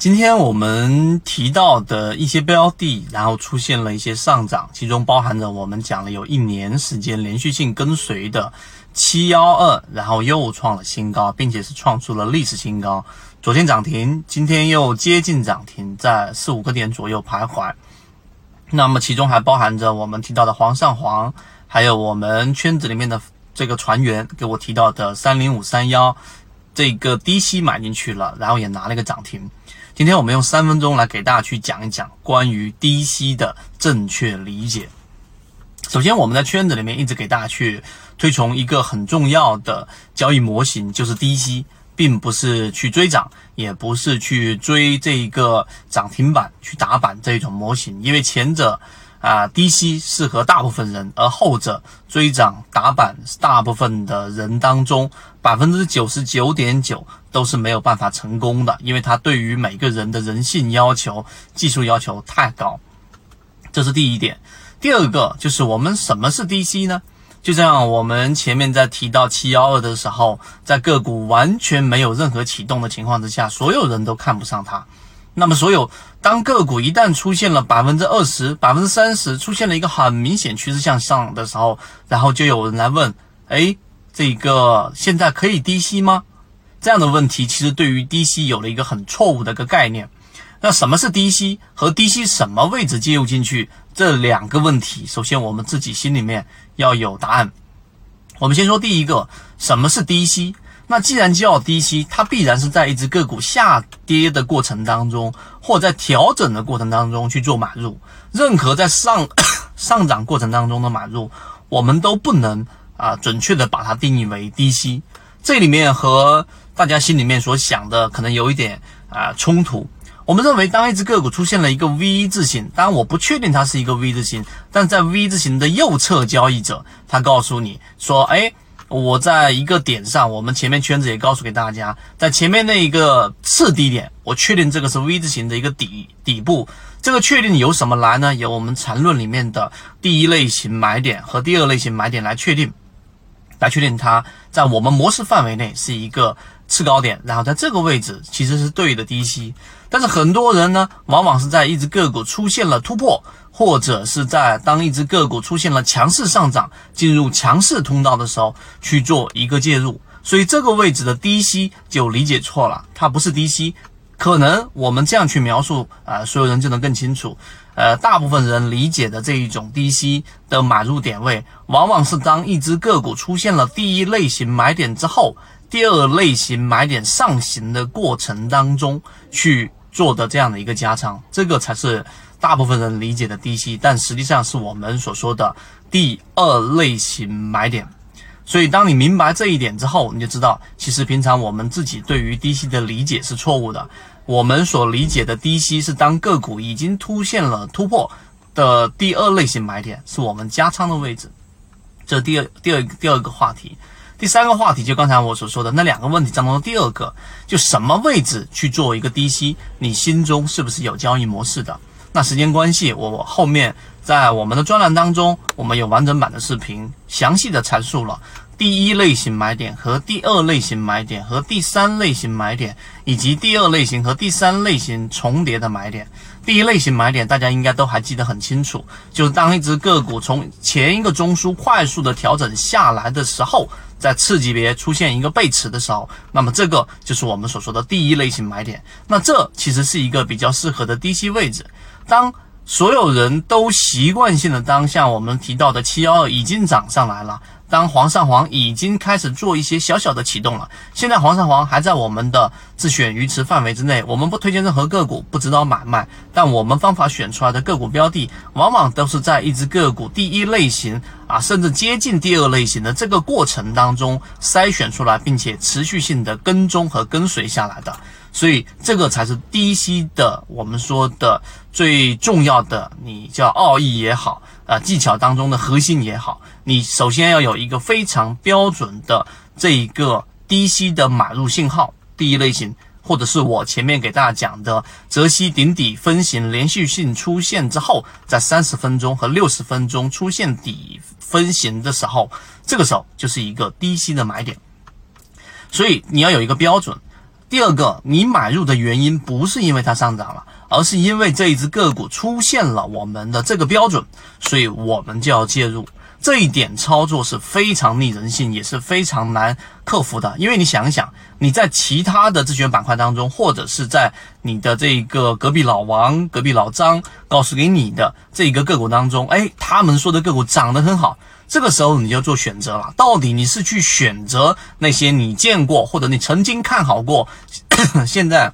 今天我们提到的一些标的，然后出现了一些上涨，其中包含着我们讲了有一年时间连续性跟随的七幺二，然后又创了新高，并且是创出了历史新高。昨天涨停，今天又接近涨停，在四五个点左右徘徊。那么其中还包含着我们提到的煌上煌，还有我们圈子里面的这个船员给我提到的三零五三幺，这个低吸买进去了，然后也拿了一个涨停。今天我们用三分钟来给大家去讲一讲关于低吸的正确理解。首先，我们在圈子里面一直给大家去推崇一个很重要的交易模型，就是低吸，并不是去追涨，也不是去追这一个涨停板去打板这一种模型，因为前者。啊，低吸适合大部分人，而后者追涨打板，大部分的人当中，百分之九十九点九都是没有办法成功的，因为它对于每个人的人性要求、技术要求太高。这是第一点。第二个就是我们什么是低吸呢？就像我们前面在提到七幺二的时候，在个股完全没有任何启动的情况之下，所有人都看不上它。那么，所有当个股一旦出现了百分之二十、百分之三十，出现了一个很明显趋势向上的时候，然后就有人来问：哎，这个现在可以低吸吗？这样的问题其实对于低吸有了一个很错误的一个概念。那什么是低吸？和低吸什么位置介入进去？这两个问题，首先我们自己心里面要有答案。我们先说第一个，什么是低吸？那既然叫低吸，它必然是在一只个股下跌的过程当中，或者在调整的过程当中去做买入。任何在上 上涨过程当中的买入，我们都不能啊准确的把它定义为低吸。这里面和大家心里面所想的可能有一点啊冲突。我们认为，当一只个股出现了一个 V 字形，当然我不确定它是一个 V 字形，但在 V 字形的右侧交易者，他告诉你说，哎。我在一个点上，我们前面圈子也告诉给大家，在前面那一个次低点，我确定这个是 V 字形的一个底底部。这个确定由什么来呢？由我们缠论里面的第一类型买点和第二类型买点来确定，来确定它在我们模式范围内是一个次高点，然后在这个位置其实是对的低吸。但是很多人呢，往往是在一只个股出现了突破。或者是在当一只个股出现了强势上涨，进入强势通道的时候去做一个介入，所以这个位置的低吸就理解错了，它不是低吸，可能我们这样去描述啊，所有人就能更清楚。呃，大部分人理解的这一种低吸的买入点位，往往是当一只个股出现了第一类型买点之后，第二类型买点上行的过程当中去做的这样的一个加仓，这个才是。大部分人理解的低吸，但实际上是我们所说的第二类型买点。所以，当你明白这一点之后，你就知道，其实平常我们自己对于低吸的理解是错误的。我们所理解的低吸是当个股已经出现了突破的第二类型买点，是我们加仓的位置。这第二、第二、第二个话题。第三个话题就刚才我所说的那两个问题当中的第二个，就什么位置去做一个低吸，你心中是不是有交易模式的？那时间关系，我后面在我们的专栏当中，我们有完整版的视频，详细的阐述了第一类型买点和第二类型买点和第三类型买点，以及第二类型和第三类型重叠的买点。第一类型买点大家应该都还记得很清楚，就是当一只个股从前一个中枢快速的调整下来的时候，在次级别出现一个背驰的时候，那么这个就是我们所说的第一类型买点。那这其实是一个比较适合的低吸位置。当所有人都习惯性的当下我们提到的七幺二已经涨上来了，当黄上黄已经开始做一些小小的启动了，现在黄上黄还在我们的自选鱼池范围之内，我们不推荐任何个股，不指导买卖，但我们方法选出来的个股标的，往往都是在一只个股第一类型啊，甚至接近第二类型的这个过程当中筛选出来，并且持续性的跟踪和跟随下来的。所以这个才是低吸的，我们说的最重要的，你叫奥义也好，啊技巧当中的核心也好，你首先要有一个非常标准的这一个低吸的买入信号，第一类型，或者是我前面给大家讲的泽西顶底分型连续性出现之后，在三十分钟和六十分钟出现底分型的时候，这个时候就是一个低吸的买点，所以你要有一个标准。第二个，你买入的原因不是因为它上涨了，而是因为这一只个股出现了我们的这个标准，所以我们就要介入。这一点操作是非常逆人性，也是非常难克服的。因为你想一想，你在其他的自选板块当中，或者是在你的这个隔壁老王、隔壁老张告诉给你的这一个个股当中，哎，他们说的个股涨得很好，这个时候你就做选择了。到底你是去选择那些你见过或者你曾经看好过，现在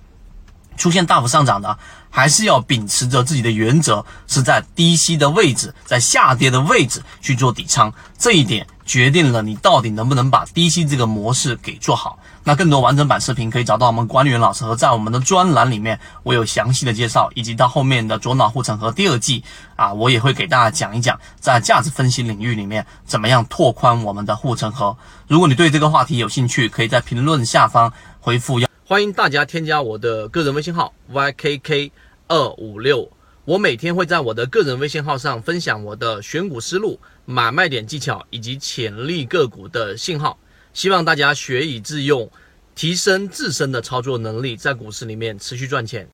出现大幅上涨的？还是要秉持着自己的原则，是在低吸的位置，在下跌的位置去做底仓，这一点决定了你到底能不能把低吸这个模式给做好。那更多完整版视频可以找到我们管理员老师和在我们的专栏里面，我有详细的介绍，以及到后面的左脑护城河第二季啊，我也会给大家讲一讲在价值分析领域里面怎么样拓宽我们的护城河。如果你对这个话题有兴趣，可以在评论下方回复要。欢迎大家添加我的个人微信号 ykk。二五六，我每天会在我的个人微信号上分享我的选股思路、买卖点技巧以及潜力个股的信号，希望大家学以致用，提升自身的操作能力，在股市里面持续赚钱。